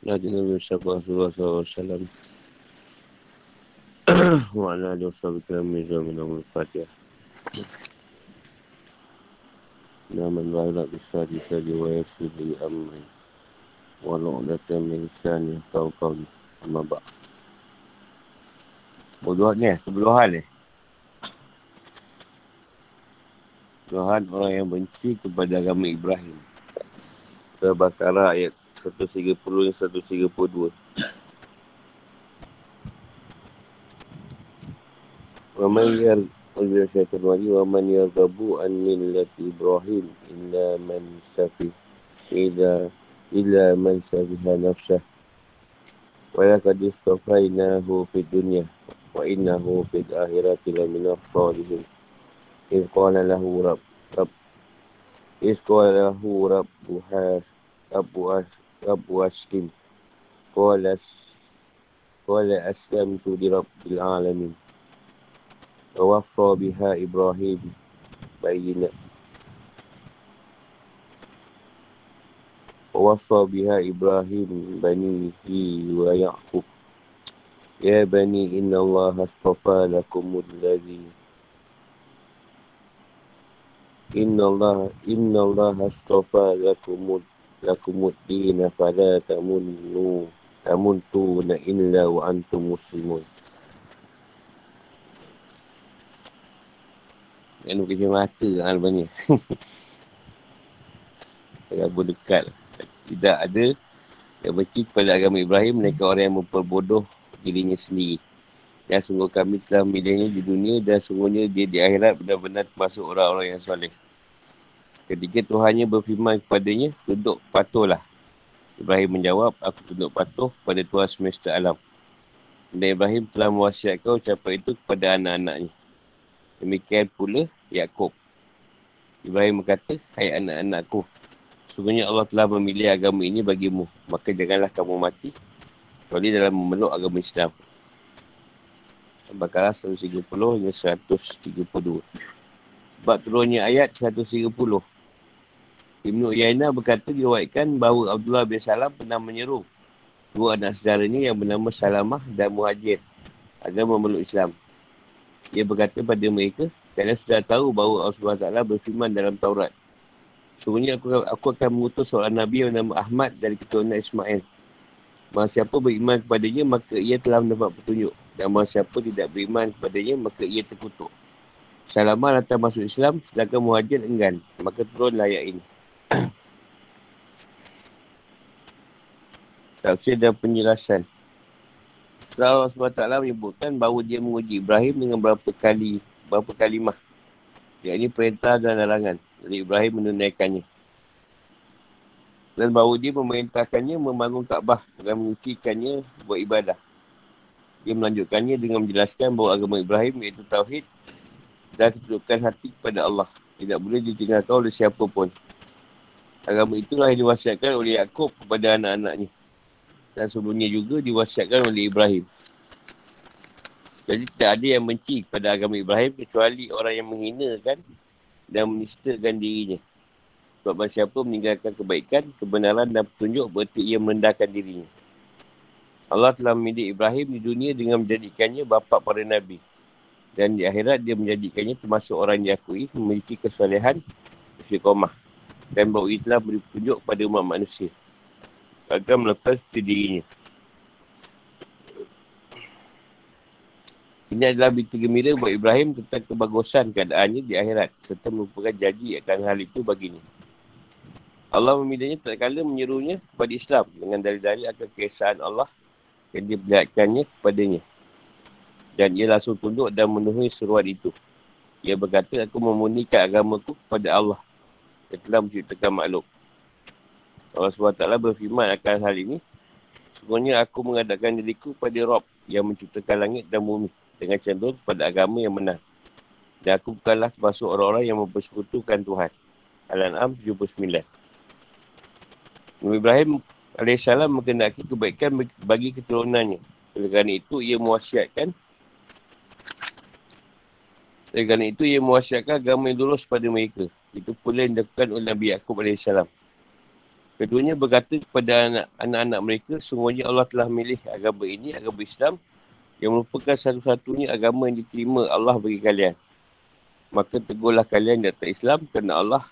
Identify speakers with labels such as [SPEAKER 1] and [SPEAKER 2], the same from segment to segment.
[SPEAKER 1] Nabi Nabi Sallallahu Alaihi Wasallam Wa ala alihi wa sahbihi Fatihah Naman wa'ala bisari sari wa yasiri amri Walau datang min ni ni ni. Tuhan orang yang benci kepada agama Ibrahim. Surah Bakara ayat 132 Wa man yar Ya syaitan wali Wa man yar an millati Ibrahim Illa man safi Illa Illa man safiha nafsah. Wa ya kadis Fi dunya Wa innahu fi akhirat Ila minah Iz qala lahu rab Rab Iz qala lahu rabbuha Rabbuha رب أسلم قال قال أسلمت لرب العالمين. ووفى بها إبراهيم بين ووفى بها إبراهيم بنيه ويعقوب. يا بني إن الله اصطفى لكم الذي إن الله إن الله اصطفى لكم lakumuddin afala tamunnu tamuntu na illa wa antum muslimun. Kan buka macam mata lah lepas ni dekat Tidak ada Yang berci kepada agama Ibrahim Mereka orang yang memperbodoh dirinya sendiri. Dan sungguh kami telah memilihnya di dunia Dan sungguhnya dia di akhirat benar-benar termasuk orang-orang yang soleh. Ketika Tuhannya berfirman kepadanya, tunduk patuhlah. Ibrahim menjawab, aku tunduk patuh pada Tuhan semesta alam. Dan Ibrahim telah mewasiatkan ucapan itu kepada anak-anaknya. Demikian pula Yaakob. Ibrahim berkata, Hai anak-anakku, sungguhnya Allah telah memilih agama ini bagimu. Maka janganlah kamu mati. Kecuali dalam memeluk agama Islam. Al-Baqarah 130 hingga 132. Sebab turunnya ayat 130. Ibn Uyainah berkata diwaikan bahawa Abdullah bin Salam pernah menyeru dua anak saudaranya yang bernama Salamah dan Muhajir agar memeluk Islam. Ia berkata pada mereka, kalian sudah tahu bahawa Allah SWT berfirman dalam Taurat. Sebenarnya aku, aku akan mengutus seorang Nabi yang bernama Ahmad dari keturunan Ismail. Maka siapa beriman kepadanya, maka ia telah mendapat petunjuk. Dan maka siapa tidak beriman kepadanya, maka ia terkutuk. Salamah datang masuk Islam, sedangkan muhajir enggan. Maka turunlah ayat ini. Tafsir dan penjelasan. Allah SWT menyebutkan bahawa dia menguji Ibrahim dengan berapa kali, berapa kalimah. Yang ini perintah dan larangan. Jadi Ibrahim menunaikannya. Dan bahawa dia memerintahkannya membangun Kaabah dan mengucikannya buat ibadah. Dia melanjutkannya dengan menjelaskan bahawa agama Ibrahim iaitu Tauhid dan ketudukan hati kepada Allah. Tidak boleh ditinggalkan oleh siapa pun. Agama itulah yang diwasiatkan oleh Yaakob kepada anak-anaknya dan sebelumnya juga diwasiatkan oleh Ibrahim. Jadi tidak ada yang benci kepada agama Ibrahim kecuali orang yang menghinakan dan menistakan dirinya. Sebab siapa meninggalkan kebaikan, kebenaran dan petunjuk berarti ia merendahkan dirinya. Allah telah memilih Ibrahim di dunia dengan menjadikannya bapa para Nabi. Dan di akhirat dia menjadikannya termasuk orang yang diakui memiliki kesalahan istiqomah. Dan bahawa ia telah beri petunjuk kepada umat manusia agar melepas dirinya. Ini adalah berita gembira buat Ibrahim tentang kebagusan keadaannya di akhirat serta merupakan janji akan hal itu baginya. Allah memilihnya tak kala menyerunya kepada Islam dengan dalil-dalil akan keesaan Allah yang diperlihatkannya kepadanya. Dan ia langsung tunduk dan memenuhi seruan itu. Ia berkata, aku memunikan agamaku kepada Allah yang telah menciptakan makhluk. Allah SWT berfirman akan hal ini. Sebenarnya aku mengadakan diriku pada Rob yang menciptakan langit dan bumi dengan cenderung pada agama yang benar. Dan aku bukanlah termasuk orang-orang yang mempersekutukan Tuhan. Al-An'am 79. Nabi Ibrahim AS mengendaki kebaikan bagi keturunannya. Oleh kerana itu, ia mewasiatkan oleh kerana itu, ia mewasiatkan agama yang lurus pada mereka. Itu pula yang dilakukan oleh Nabi Yaakob AS. Keduanya berkata kepada anak-anak mereka, sungguhnya Allah telah milih agama ini, agama Islam, yang merupakan satu-satunya agama yang diterima Allah bagi kalian. Maka tegurlah kalian di atas Islam kerana Allah,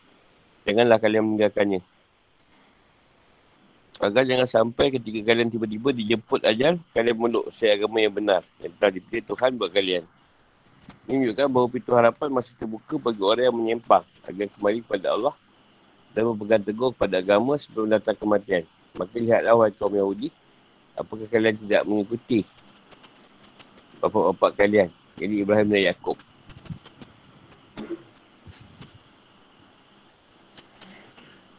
[SPEAKER 1] janganlah kalian meninggalkannya. Agar jangan sampai ketika kalian tiba-tiba dijemput ajal, kalian menuk saya agama yang benar, yang telah dipilih Tuhan buat kalian. Menunjukkan bahawa pintu harapan masih terbuka bagi orang yang menyempang agar kembali kepada Allah dan berpegang teguh kepada agama sebelum datang kematian. Maka lihatlah wahai kaum Yahudi, apakah kalian tidak mengikuti bapak-bapak kalian. Jadi Ibrahim dan Yaakob.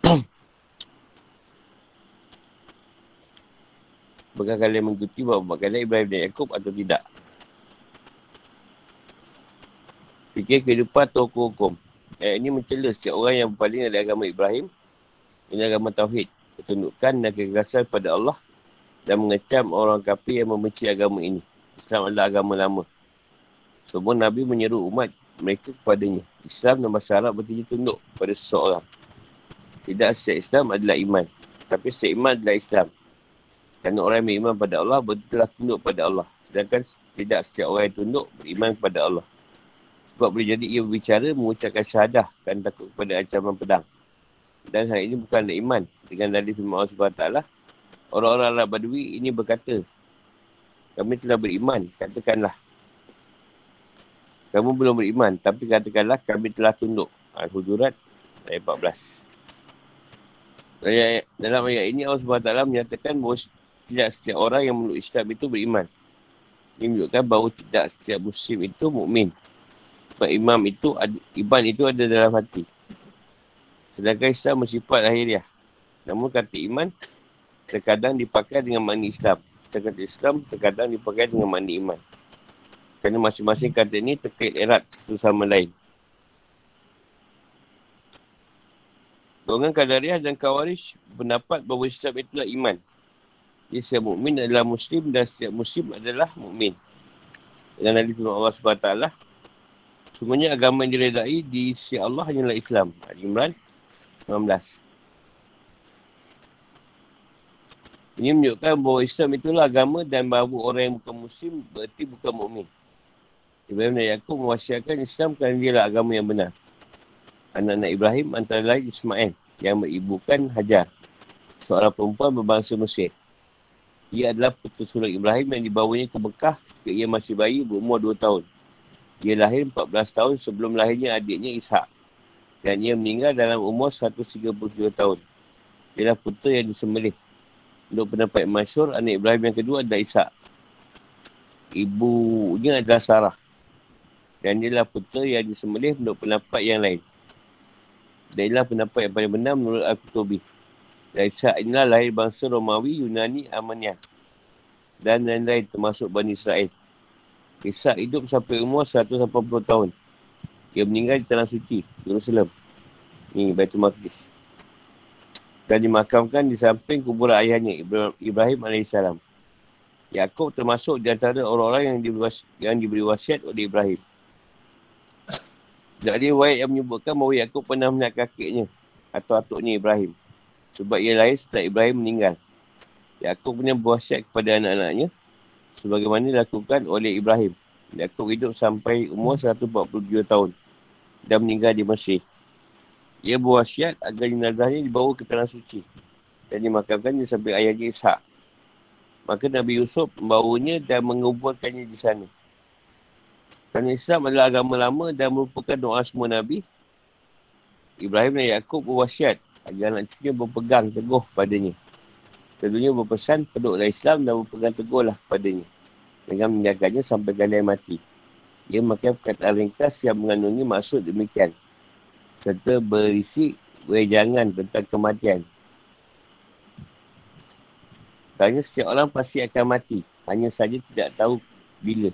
[SPEAKER 1] Apakah kalian mengikuti bapak-bapak kalian Ibrahim dan Yaakob atau tidak? Fikir kehidupan atau hukum. Ayat ini mencela setiap orang yang berpaling dari agama Ibrahim. Ini agama Tauhid. Ketundukan dan kegagasan pada Allah. Dan mengecam orang kafir yang membenci agama ini. Islam adalah agama lama. Semua Nabi menyeru umat mereka kepadanya. Islam dan bahasa Arab berarti tunduk pada seseorang. Tidak setiap Islam adalah iman. Tapi setiap iman adalah Islam. Kerana orang yang beriman pada Allah berarti telah tunduk pada Allah. Sedangkan tidak setiap orang yang tunduk beriman kepada Allah. Sebab boleh jadi ia berbicara mengucapkan syahadah kan takut kepada ancaman pedang. Dan hal ini bukanlah iman. Dengan dari firman Allah SWT, orang-orang Arab Badui ini berkata, kami telah beriman, katakanlah. Kamu belum beriman, tapi katakanlah kami telah tunduk. Al-Hujurat ayat 14. Ayat, dalam ayat ini Allah SWT menyatakan bahawa tidak setiap orang yang menurut Islam itu beriman. Ini menunjukkan bahawa tidak setiap muslim itu mukmin sebab imam itu, iman itu ada dalam hati. Sedangkan Islam bersifat lahiriah. Namun kata iman, terkadang dipakai dengan makna Islam. Sedangkan Islam terkadang dipakai dengan makna iman. Kerana masing-masing kata ini terkait erat satu sama lain. Golongan Kadariah dan Khawarij pendapat bahawa Islam itulah iman. Jadi setiap mukmin adalah Muslim dan setiap Muslim adalah mukmin. Dan Nabi Allah SWT Semuanya agama yang diredai di sisi Allah hanyalah Islam. Ali Imran 19. Ini menunjukkan bahawa Islam itulah agama dan bahawa orang yang bukan Muslim berarti bukan mukmin. Ibrahim dan Yaakob mewasiatkan Islam kerana dia lah agama yang benar. Anak-anak Ibrahim antara lain Ismail yang beribukan Hajar. Seorang perempuan berbangsa Mesir. Ia adalah sulung Ibrahim yang dibawanya ke Mekah ketika ia masih bayi berumur 2 tahun. Dia lahir 14 tahun sebelum lahirnya adiknya Ishak. Dan ia meninggal dalam umur 132 tahun. Ialah putera yang disembelih. Untuk pendapat masyur, anak Ibrahim yang kedua adalah Ishak. Ibunya adalah Sarah. Dan dia adalah putera yang disembelih untuk pendapat yang lain. Dan inilah pendapat yang paling benar menurut Al-Qutubi. Dan Ishak inilah lahir bangsa Romawi, Yunani, Amaniyah. Dan lain-lain termasuk Bani Israel. Ishak hidup sampai umur 180 tahun. Dia meninggal di Tanah Suci, Jerusalem. Ni, Baitul Maqdis. Dan dimakamkan di samping kuburan ayahnya, Ibrahim AS. Yaakob termasuk di antara orang-orang yang diberi, yang diberi wasiat oleh Ibrahim. Jadi wayat yang menyebutkan bahawa Yaakob pernah melihat kakeknya atau atuknya Ibrahim. Sebab ia lahir setelah Ibrahim meninggal. Yaakob punya berwasiat kepada anak-anaknya sebagaimana dilakukan oleh Ibrahim. Yaakob hidup sampai umur 147 tahun dan meninggal di Mesir. Ia berwasiat agar jenazahnya dibawa ke tanah suci dan dimakamkannya sampai ayahnya Ishak. Maka Nabi Yusuf membawanya dan mengumpulkannya di sana. Kerana Islam adalah agama lama dan merupakan doa semua Nabi, Ibrahim dan Yaakob berwasiat agar anak cucunya berpegang teguh padanya. Tentunya berpesan peduklah Islam dan berpegang teguhlah padanya. Dengan menjaganya sampai kalian mati. Ia memakai perkataan ringkas yang mengandungi maksud demikian. Serta berisi wejangan tentang kematian. Kerana setiap orang pasti akan mati. Hanya saja tidak tahu bila.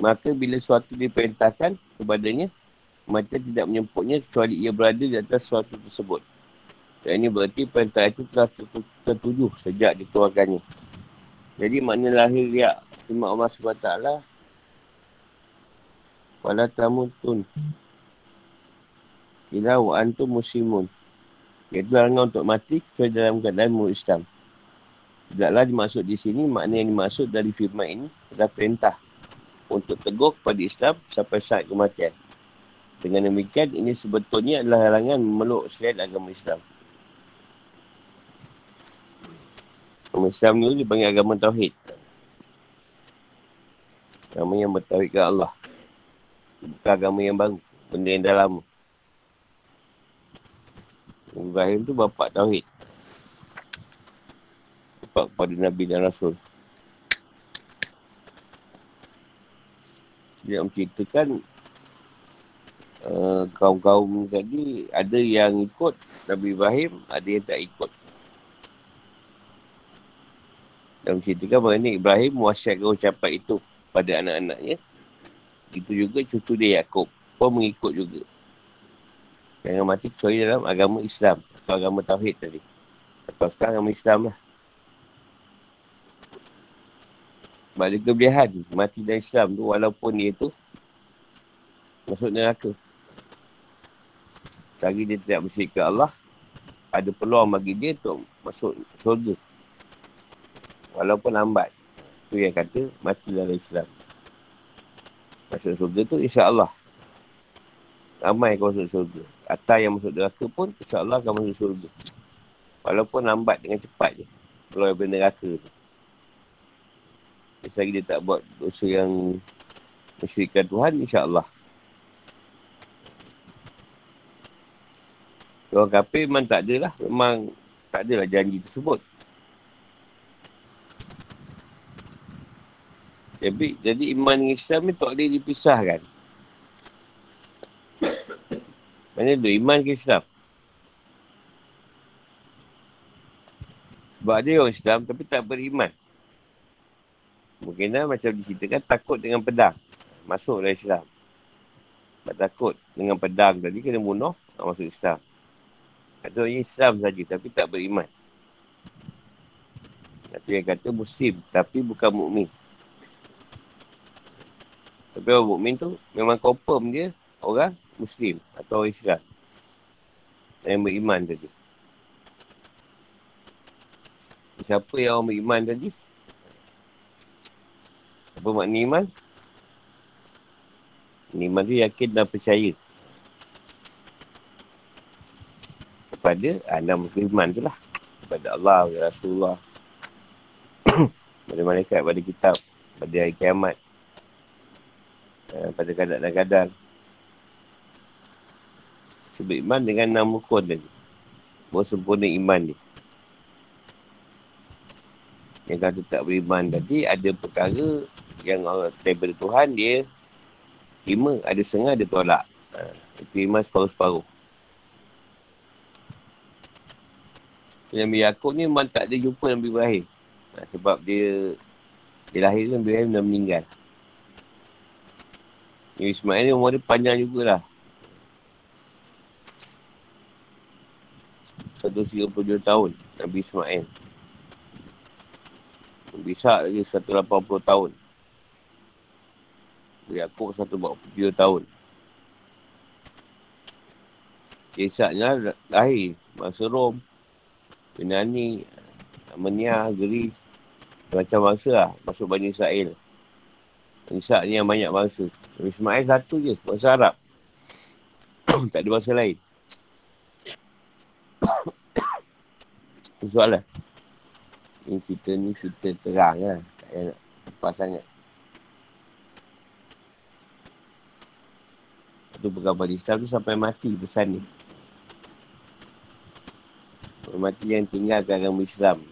[SPEAKER 1] Maka bila suatu diperintahkan kepadanya, mati tidak menyemputnya kecuali ia berada di atas suatu tersebut. Dan ini berarti perintah itu telah tertuju sejak dikeluarkannya. Jadi makna lahir riak firman Allah SWT Wala tamutun Ila wa antum muslimun Iaitu larangan untuk mati kecuali dalam keadaan murid Islam. Tidaklah dimaksud di sini, makna yang dimaksud dari firman ini adalah perintah untuk teguh kepada Islam sampai saat kematian. Dengan demikian, ini sebetulnya adalah larangan memeluk selain agama Islam. Agama Islam ni dipanggil agama Tauhid. Agama yang bertauhid ke Allah. Bukan agama yang baru. Benda yang dah lama. Ibrahim tu bapak Tauhid. Bapak kepada Nabi dan Rasul. Dia menceritakan uh, kaum-kaum tadi ada yang ikut Nabi Ibrahim, ada yang tak ikut. Dan menceritakan bahawa Ibrahim mewasiatkan ucapan itu pada anak-anaknya. Itu juga cucu dia Yaakob pun mengikut juga. Jangan mati kecuali dalam agama Islam atau agama Tauhid tadi. Atau sekarang agama Islam lah. Sebab ada kelebihan mati dalam Islam tu walaupun dia tu masuk neraka. Lagi dia tidak bersyukur Allah, ada peluang bagi dia untuk masuk surga. Walaupun lambat. Itu yang kata mati dalam Islam. Masuk surga tu insyaAllah. Ramai kau masuk surga. Atau yang masuk neraka pun insyaAllah akan masuk surga. Walaupun lambat dengan cepat je. Kalau yang neraka tu. Selagi dia tak buat dosa yang mensyirikan Tuhan, insyaAllah. Orang kafir memang tak ada lah. Memang tak adalah janji tersebut. Jadi, jadi iman dengan Islam ni tak boleh dipisahkan. Mana tu iman ke Islam? Sebab ada orang Islam tapi tak beriman. Mungkin dah macam diceritakan takut dengan pedang. Masuk dalam Islam. Tak takut dengan pedang tadi kena bunuh. Masuk Islam. Ada orang Islam saja tapi tak beriman. Itu yang kata Muslim tapi bukan mukmin. Tapi orang mukmin tu memang confirm dia orang Muslim atau Islam. Yang beriman tadi. Siapa yang orang beriman tadi? Apa makna iman? Iman tu yakin dan percaya. Kepada anda beriman tu lah. Kepada Allah, Rasulullah. pada malaikat, pada kitab. Pada hari kiamat. Eh, pada kadang-kadang beriman dengan enam rukun tadi. Bahawa sempurna iman ni. Yang kata tak beriman tadi, ada perkara yang Allah daripada Tuhan, dia terima, ada setengah, dia tolak. Ha, itu iman separuh-separuh. Nabi Yaakob ni memang tak ada jumpa Nabi Ibrahim. Ha, sebab dia dia lahir Nabi Ibrahim dah meninggal. Nabi Ismail ni umur dia panjang jugalah. 132 tahun Nabi Ismail. Nabi Ishak lagi 180 tahun. Nabi Yaakob 147 tahun. Kisahnya lahir masa Rom, Yunani, Armenia, Greece, macam bangsa lah, masuk Bani Israel. Ishak ni yang banyak bangsa. Nabi Ismail satu je, bangsa Arab. tak ada bangsa lain. soalan. Ini cerita ni cerita terang lah. Tak payah nak lepas sangat. Itu pegawai Islam tu sampai mati pesan ni. Mati yang tinggal ke agama Islam.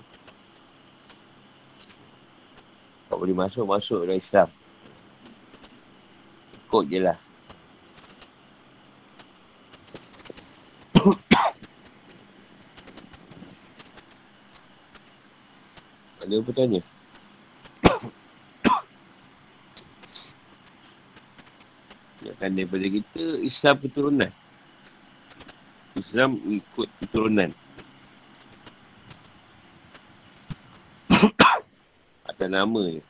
[SPEAKER 1] Kau boleh masuk, masuk dalam Islam. Ikut je lah. Ada apa tanya? Ingatkan daripada kita Islam keturunan. Islam ikut keturunan. Atas nama je.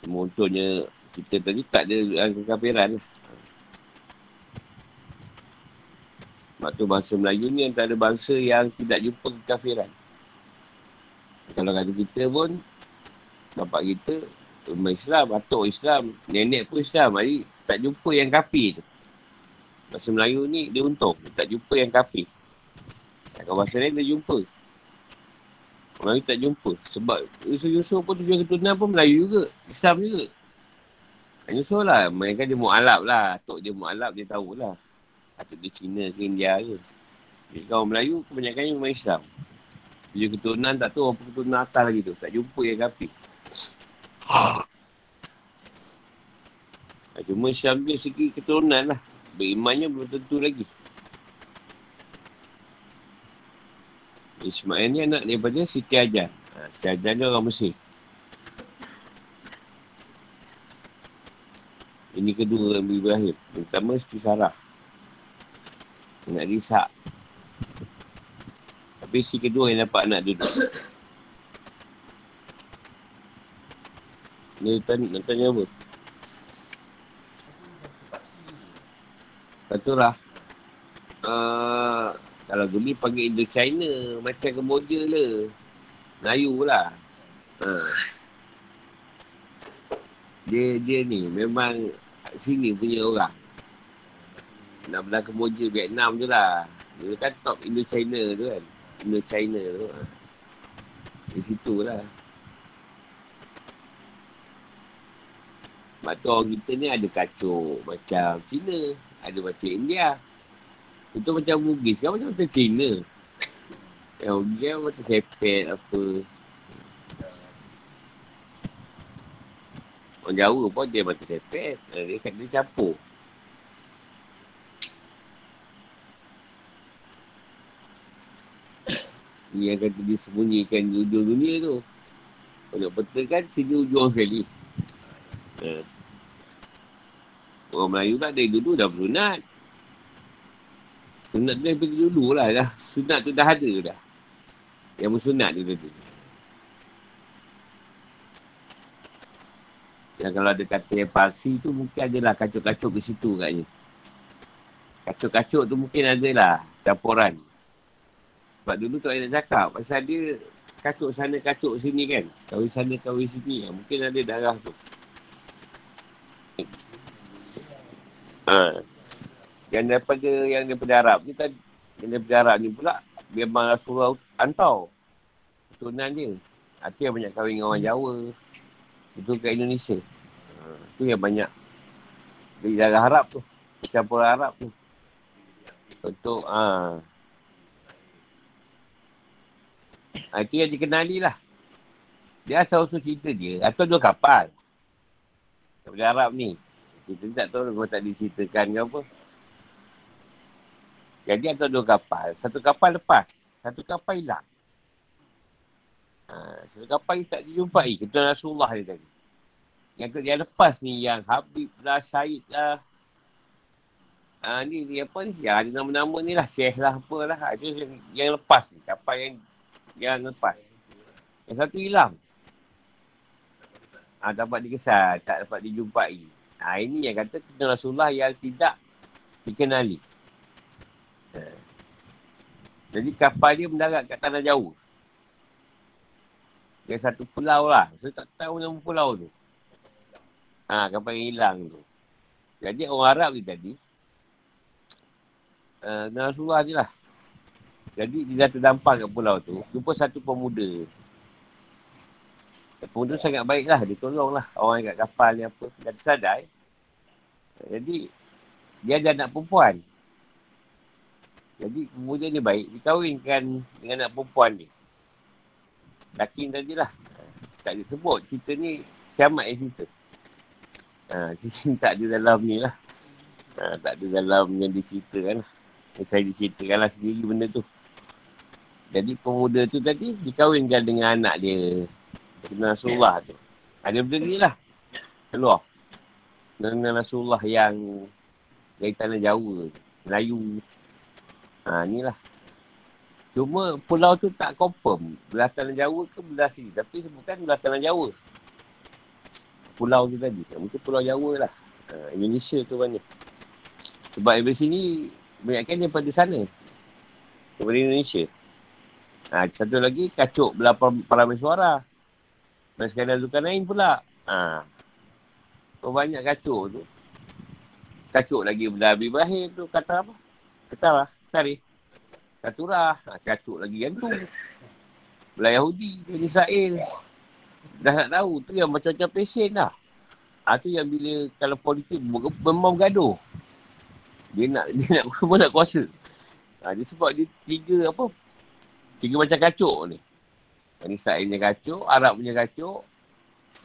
[SPEAKER 1] Contohnya kita tadi tak ada kekafiran lah. Sebab tu bangsa Melayu ni antara bangsa yang tidak jumpa kekafiran. Kalau kata kita pun, bapak kita, umat Islam, atuk Islam, nenek pun Islam. Jadi tak jumpa yang kafir tu. Bahasa Melayu ni dia untung. Tak jumpa yang kafir. Kalau bahasa lain dia jumpa. Melayu tak jumpa. Sebab Yusuf-Yusuf pun tujuan keturunan pun Melayu juga. Islam juga. Yusuf lah. Mereka dia mu'alab lah. Atuk dia mu'alab dia tahulah. Atau dia Cina ke India ke. Jadi kaum Melayu kebanyakan memang Islam. Dia keturunan tak tahu apa keturunan atas lagi tu. Tak jumpa yang kapi. Cuma Islam dia segi keturunan lah. Berimannya belum tentu lagi. Ismail ni anak daripada Siti Ajar. Ha, Siti Ajar ni orang Mesir. Ini kedua Nabi Ibrahim. Yang pertama Siti Sarah. Anak Rishak. Tapi si kedua yang dapat anak dulu. Dia tanya, nak tanya apa? Katurah. Uh, kalau geli panggil Indo China. Macam Kemboja lah. Melayu lah. Uh. Dia, dia ni memang sini punya orang. Nak belah Kemboja, Vietnam je lah. Dia kan top Indo-China tu kan. Indo-China tu. Ha. Di situ lah. Sebab tu orang kita ni ada kacau macam Cina. Ada macam India. Itu macam Bugis kan macam macam Cina. Yang Bugis macam sepet apa. Orang Jawa pun dia macam sepet. Dia kata dia campur. Ni yang kata dia sembunyikan di ujung dunia tu. Kalau betul kan sini ujung sekali. Ha. Orang Melayu tak ada dulu dah bersunat. Sunat tu daripada dulu lah dah. Sunat tu dah ada dah. Yang bersunat tu tadi. Yang kalau ada kata yang palsi tu mungkin adalah kacuk-kacuk ke situ katnya. Kacuk-kacuk tu mungkin adalah campuran. Sebab dulu tak nak cakap. Pasal dia kacuk sana, kacuk sini kan. Kawin sana, kawin sini. Ya, mungkin ada darah tu. Ha. Yang daripada, yang daripada Arab ni kan. Yang daripada Arab ni pula. Memang Rasulullah antau. Keturunan dia. Itu yang banyak kahwin dengan orang Jawa. Itu kat Indonesia. Ha. Itu yang banyak. Dari darah Arab tu. Campur Arab tu. Untuk, ah. Ha. Ha, itu yang dikenali lah. Dia asal usul cerita dia. Atau dua kapal. Daripada Arab ni. Kita tak tahu kalau tak diceritakan ke apa. Jadi atau dua kapal. Satu kapal lepas. Satu kapal hilang. Ha, satu kapal ni tak dijumpai. Ketua Rasulullah ni tadi. Yang dia lepas ni yang Habib lah, Syahid lah. Ha, ni, ni apa ni? Yang ada nama-nama ni lah. Syekh lah apalah. Itu yang, yang lepas ni. Kapal yang yang lepas. Yang satu hilang. Ah, dapat dikesan, tak dapat dijumpai. Ah, ini yang kata kita Rasulullah yang tidak dikenali. Ha. Jadi kapal dia mendarat kat tanah jauh. Dia satu pulau lah. Saya tak tahu nama pulau tu. Ha, kapal yang hilang tu. Jadi orang Arab ni tadi. Uh, Rasulullah je lah. Jadi dia dah terdampar kat pulau tu. Jumpa satu pemuda. Pemuda sangat baik lah. Dia tolong lah orang yang kat kapal ni apa. Dah tersadai. Jadi dia ada anak perempuan. Jadi pemuda ni baik. Dia kahwinkan dengan anak perempuan ni. Dakin tadi lah. Tak disebut. Cerita ni siamat yang cerita. Ha, cerita tak ada dalam ni lah. Ha, tak ada dalam yang diceritakan lah. Yang saya diceritakan lah sendiri benda tu. Jadi pemuda tu tadi dikawinkan dengan anak dia. Dengan Rasulullah tu. Ada benda ni lah. Keluar. Dengan Rasulullah yang dari tanah Jawa. Melayu. Ha, ni lah. Cuma pulau tu tak confirm. Belah tanah Jawa ke belah sini. Tapi bukan belah tanah Jawa. Pulau tu tadi. Mungkin pulau Jawa lah. Ha, Indonesia tu banyak. Sebab dari sini Kebanyakan daripada sana. Daripada Indonesia. Ha, satu lagi, kacuk belah para suara. Sekadar Zulkarnain pula. Ha. Banyak kacuk tu. Kacuk lagi belah Abi Ibrahim tu. Kata apa? Kata apa? Tari. Katurah. Ha, kacuk lagi yang tu. Belah Yahudi. Belah Israel. Dah nak tahu. Tu yang macam-macam pesen dah. Ha, tu yang bila kalau politik memang gaduh. Dia nak dia nak semua nak kuasa. Ha, dia sebab dia tiga apa? Tiga macam kacuk ni. Ini Israel punya kacuk, Arab punya kacuk,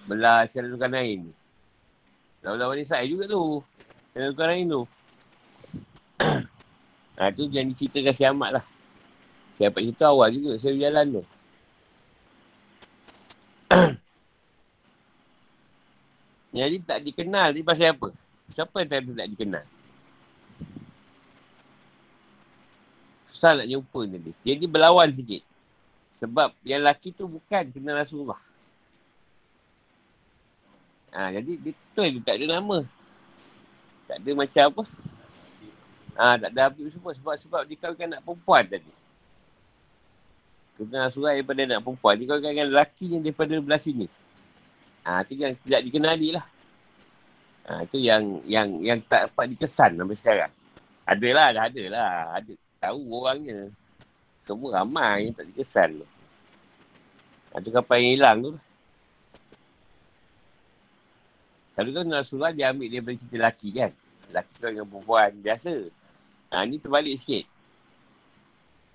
[SPEAKER 1] belah sekali tukar lain. Belah Bani Israel juga tu. Sekali tukar lain tu. Ha, tu yang diceritakan si Ahmad lah. Dapat cerita awal juga, saya berjalan tu. Jadi tak dikenal ni pasal apa? Siapa yang tak, tak dikenal? Susah nak jumpa tadi. Jadi berlawan sikit. Sebab yang lelaki tu bukan kenal Rasulullah. Ha, jadi betul dia tak ada nama. Tak ada macam apa. Ha, tak ada habis semua sebab sebab dia kawinkan nak perempuan tadi. Kenal Rasulullah daripada nak perempuan. Dia kawinkan dengan lelaki yang daripada belah sini. Ha, itu yang tidak dikenali lah. Ha, itu yang yang yang tak dapat dikesan sampai sekarang. Adalah, ada lah. Ada. Tahu orangnya. Semua ramai yang tak dikesan tu. Itu kapal yang hilang tu. Kalau tu Rasulullah dia ambil beri cerita lelaki kan. Lelaki tu dengan perempuan biasa. Ha, ni terbalik sikit.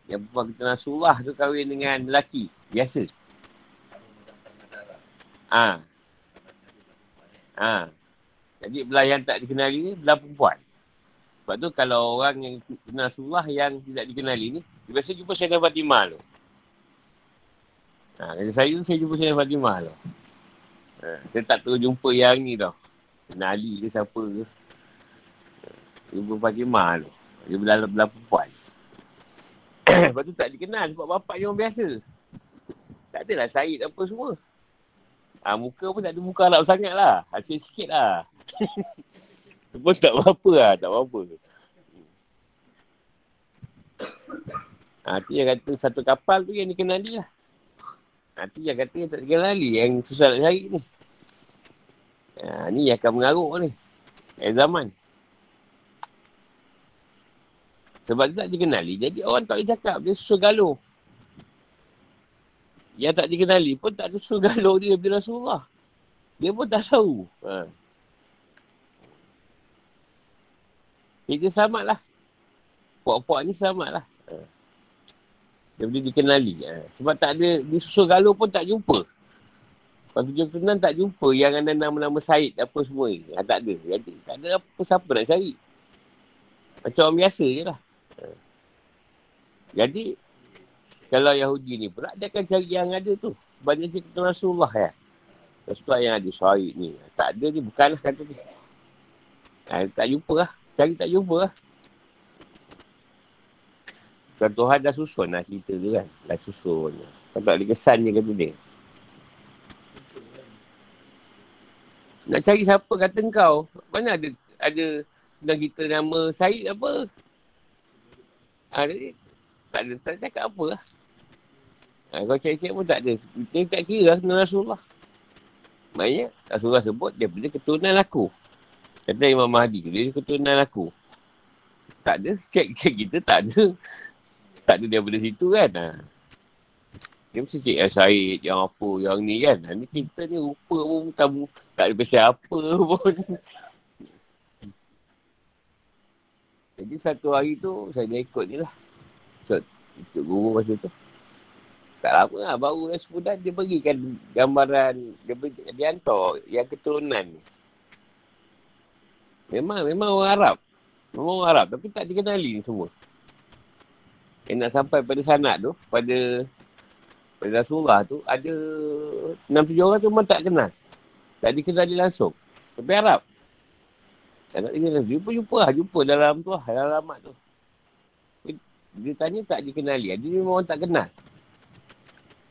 [SPEAKER 1] Yang perempuan kita Rasulullah tu kahwin dengan lelaki. Biasa. Ha. Ha. Jadi belah yang tak dikenali ni belah perempuan. Sebab tu kalau orang yang kenal Rasulullah yang tidak dikenali ni, dia biasa jumpa Syaidah Fatimah tu. Ha, kata saya tu, saya jumpa Syaidah Fatimah tu. Ha, saya tak tahu jumpa yang ni tau. Kenali ke siapa ke. Jumpa Fatimah tu. Dia belah-belah perempuan. Lepas tu tak dikenal sebab bapak dia orang biasa. Tak adalah Syed apa semua. Ha, muka pun tak ada muka Arab sangat lah. Hasil sikit lah. pun tak apa-apa lah. Tak apa-apa. Ha, tu yang kata satu kapal tu yang dikenali lah. Ha, tu yang kata yang tak dikenali. Yang susah nak cari ni. Ha, ni yang akan mengaruk ni. Eh zaman. Sebab dia tak dikenali. Jadi orang tak boleh cakap. Dia susah galuh yang tak dikenali pun tak suruh galau dia bila Rasulullah. Dia pun tak tahu. Ha. Dia selamat lah. Puak-puak ni selamat lah. Ha. Dia boleh dikenali. Ha. Sebab tak ada, di susul galau pun tak jumpa. Lepas tu Jumpunan tak jumpa yang ada nama-nama Said apa semua ni. Ha, tak ada. Jadi, tak ada apa siapa nak cari. Macam orang biasa je lah. Jadi, kalau Yahudi ni pula, dia akan cari yang ada tu. Dia cakap Rasulullah ya. Rasulullah yang ada Syahid ni. Tak ada ni, bukanlah kata ni. Ha, tak jumpa lah. Cari tak jumpa lah. Tuan Tuhan dah susun lah cerita tu kan. Dah susun. Kan tak boleh kesan je kata dia. Nak cari siapa kata kau. Mana ada ada dan kita nama Syed apa? Ha, tak ada, tak cakap apa lah. Ha, kau cari-cari pun tak ada. Dia tak kira lah Rasulullah. Maksudnya, Rasulullah sebut dia punya keturunan aku. Kata Imam Mahdi, dia keturunan aku. Tak ada, cek-cek kita tak ada. Tak ada daripada situ kan. Ha. Dia mesti cek yang Syed, yang apa, yang ni kan. Ha, ni kita ni rupa pun tamu. Tak ada pasal apa pun. Jadi satu hari tu, saya dah ikut ni lah. Ikut, ikut guru masa tu. Tak lama lah, baru dah sebulan dia berikan gambaran, dia, beri, dia hantar yang keturunan ni. Memang, memang orang Arab. Memang orang Arab, tapi tak dikenali ni semua. Yang nak sampai pada sanat tu, pada pada Rasulullah tu, ada 6-7 orang tu memang tak kenal. Tak dikenali langsung. Tapi Arab. Tak nak dikenali. Jumpa-jumpa lah, jumpa dalam tu lah, dalam alamat tu. Dia tanya tak dikenali. Dia memang orang tak kenal.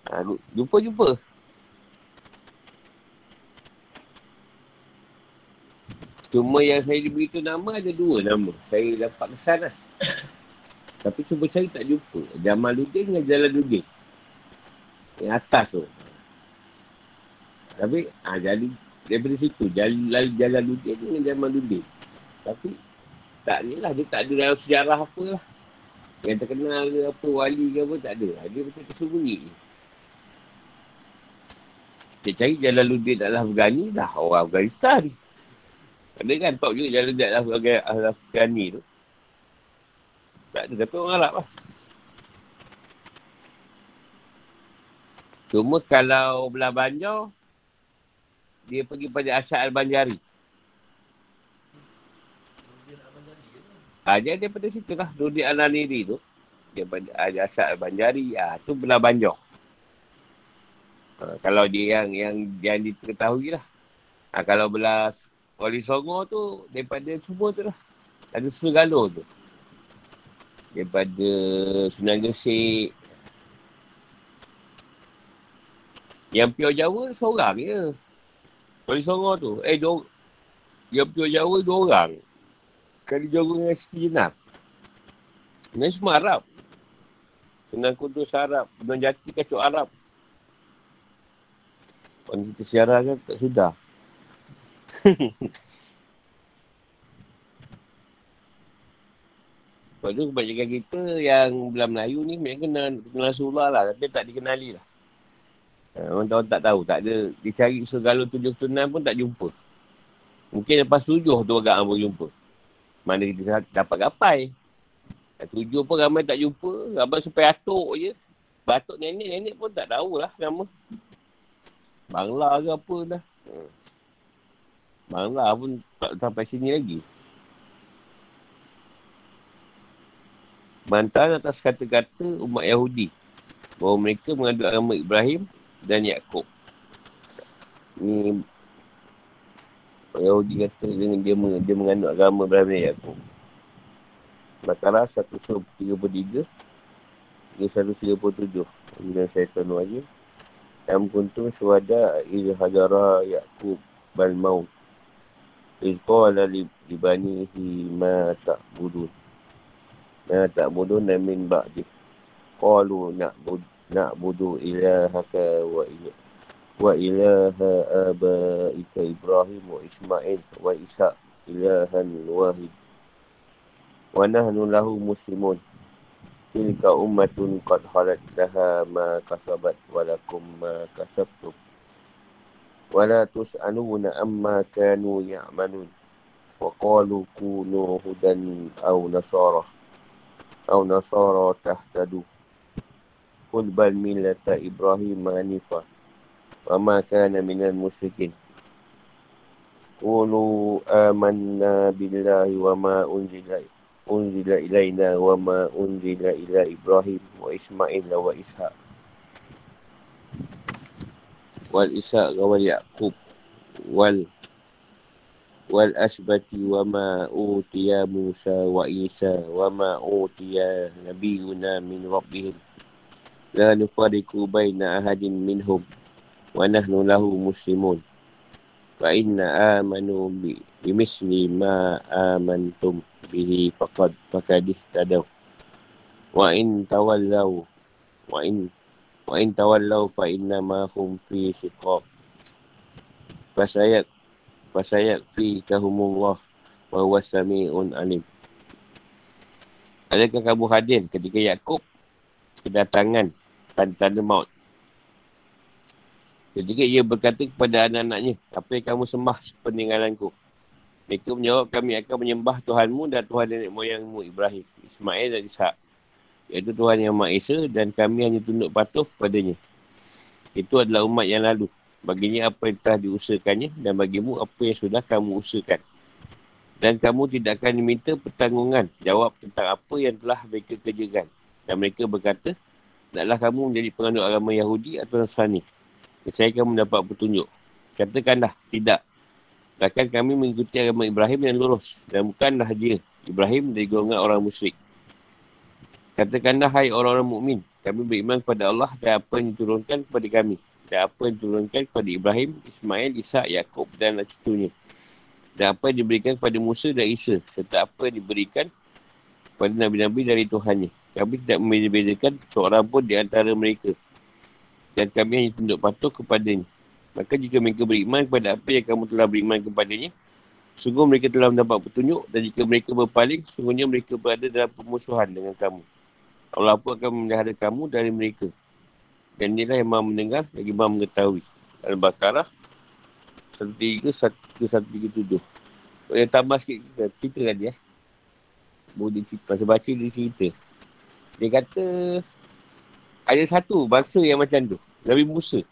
[SPEAKER 1] Ha, jumpa-jumpa. Cuma yang saya diberitahu nama ada dua nama. Saya dapat kesan lah. Tapi cuba cari tak jumpa. Jamaluddin dengan Jalaluddin. Yang atas tu. Tapi, ha, jadi daripada situ, Jalal Jalaluddin dengan Jamaluddin. Tapi, tak ni lah. Dia tak ada dalam sejarah apa lah. Yang terkenal ke apa, wali ke apa, tak ada. Dia macam tersembunyi. Dia cari Jalaluddin adalah Afghani, dah orang Afghanistan. Ada kan tak juga Jalaluddin adalah Afghani tu. Tak ada, tapi orang Arab lah. Cuma kalau belah banjar, dia pergi pada Asyad Al-Banjari. Ha, dia daripada situ lah. Rudi Al-Naniri tu. Daripada Asyad Al-Banjari. Ha, tu belah banjar. Ha, kalau dia yang yang yang diketahui lah. Ha, kalau belah Wali Songo tu daripada semua tu lah. Ada segala tu. Daripada Sunan Gesek. Yang Pio Jawa seorang je. Wali Songo tu. Eh, dua, yang Pio Jawa dua orang. Kali Jogo dengan Siti Jenab. Ini semua Arab. Sunan Kudus Arab. Sunan Jati kacau Arab. Orang kita siaran kan tak sudah. Sebab tu kebanyakan kita yang belah Melayu ni mereka kenal, kenal Rasulullah lah. Tapi tak dikenali lah. Ha, orang tahu tak tahu. Tak ada. Dia cari segala tujuh tunan pun tak jumpa. Mungkin lepas tujuh tu agak ambil jumpa. Mana kita dapat gapai. Tujuh pun ramai tak jumpa. Ramai sampai atuk je. Batuk nenek-nenek pun tak tahulah nama. Bangla ke apa dah. Hmm. Bangla pun tak sampai sini lagi. Bantahan atas kata-kata umat Yahudi. Bahawa mereka mengadu agama Ibrahim dan Yaakob. Ni Yahudi kata dengan dia, dia mengandung agama Ibrahim dan Yaakob. Bakarah 133 hingga 137. Kemudian saya tahu lagi. Am kuntum syuhada iz hadara Yaqub bal maut. Iz qala li banihi ma ta'budun. Ma ta'budun min ba'di. Qalu na'bud na'budu ilahaka wa ilah wa ilaha abaika Ibrahim wa Ismail wa Isa ilahan wahid. Wa nahnu lahu muslimun. Tilka ummatun qad khalat laha ma kasabat walakum ma kasabtum. Wala tus'aluna amma kanu ya'malun. Wa qalu kunu hudan aw nasara. Aw nasara tahtadu. Qul bal millata Ibrahim hanifa. Wa ma kana minal musyrikin. Qulu amanna billahi wa ma unzila unzila ilaina wa ma unzila ila Ibrahim wa Ismail wa Ishaq wal Ishaq wa Yaqub wal wal asbati wa la nufariku baina ahadin minhum wa nahnu lahu muslimun. Fa inna amanu bi bimisli ma amantum bihi faqad faqad ihtadaw. Wa in tawallaw wa in wa in tawallaw fa inna ma hum fi shiqaq. Fasayat fasayat fi kahumullah wa huwa samiun alim. Adakah kamu hadir ketika Yakub kedatangan tanda-tanda maut? Ketika ia berkata kepada anak-anaknya, apa yang kamu sembah peninggalanku? Mereka menjawab kami akan menyembah Tuhanmu dan Tuhan nenek moyangmu Ibrahim, Ismail dan Ishak. Iaitu Tuhan yang Maha Esa dan kami hanya tunduk patuh padanya. Itu adalah umat yang lalu. Baginya apa yang telah diusahakannya dan bagimu apa yang sudah kamu usahakan. Dan kamu tidak akan diminta pertanggungan jawab tentang apa yang telah mereka kerjakan. Dan mereka berkata, Taklah kamu menjadi penganut agama Yahudi atau Nasrani. Saya kamu mendapat petunjuk. Katakanlah, tidak. Takkan kami mengikuti agama Ibrahim yang lurus. Dan bukanlah dia, Ibrahim dari golongan orang musyrik. Katakanlah, hai orang-orang mukmin, Kami beriman kepada Allah dan apa yang diturunkan kepada kami. Dan apa yang diturunkan kepada Ibrahim, Ismail, Ishak, Yaakob dan cucunya. Dan apa yang diberikan kepada Musa dan Isa. Serta apa yang diberikan kepada Nabi-Nabi dari Tuhannya. Kami tidak membeza-bezakan seorang pun di antara mereka. Dan kami hanya tunduk patuh kepadanya. Maka jika mereka beriman kepada apa yang kamu telah beriman kepadanya, sungguh mereka telah mendapat petunjuk dan jika mereka berpaling, sungguhnya mereka berada dalam pemusuhan dengan kamu. Allah pun akan memelihara kamu dari mereka. Dan inilah yang maha mendengar, lagi maha mengetahui. Al-Baqarah 131-137. Boleh tambah sikit cerita tadi ya. Boleh cerita, pasal baca dia cerita. Dia kata, ada satu bangsa yang macam tu. Nabi Musa.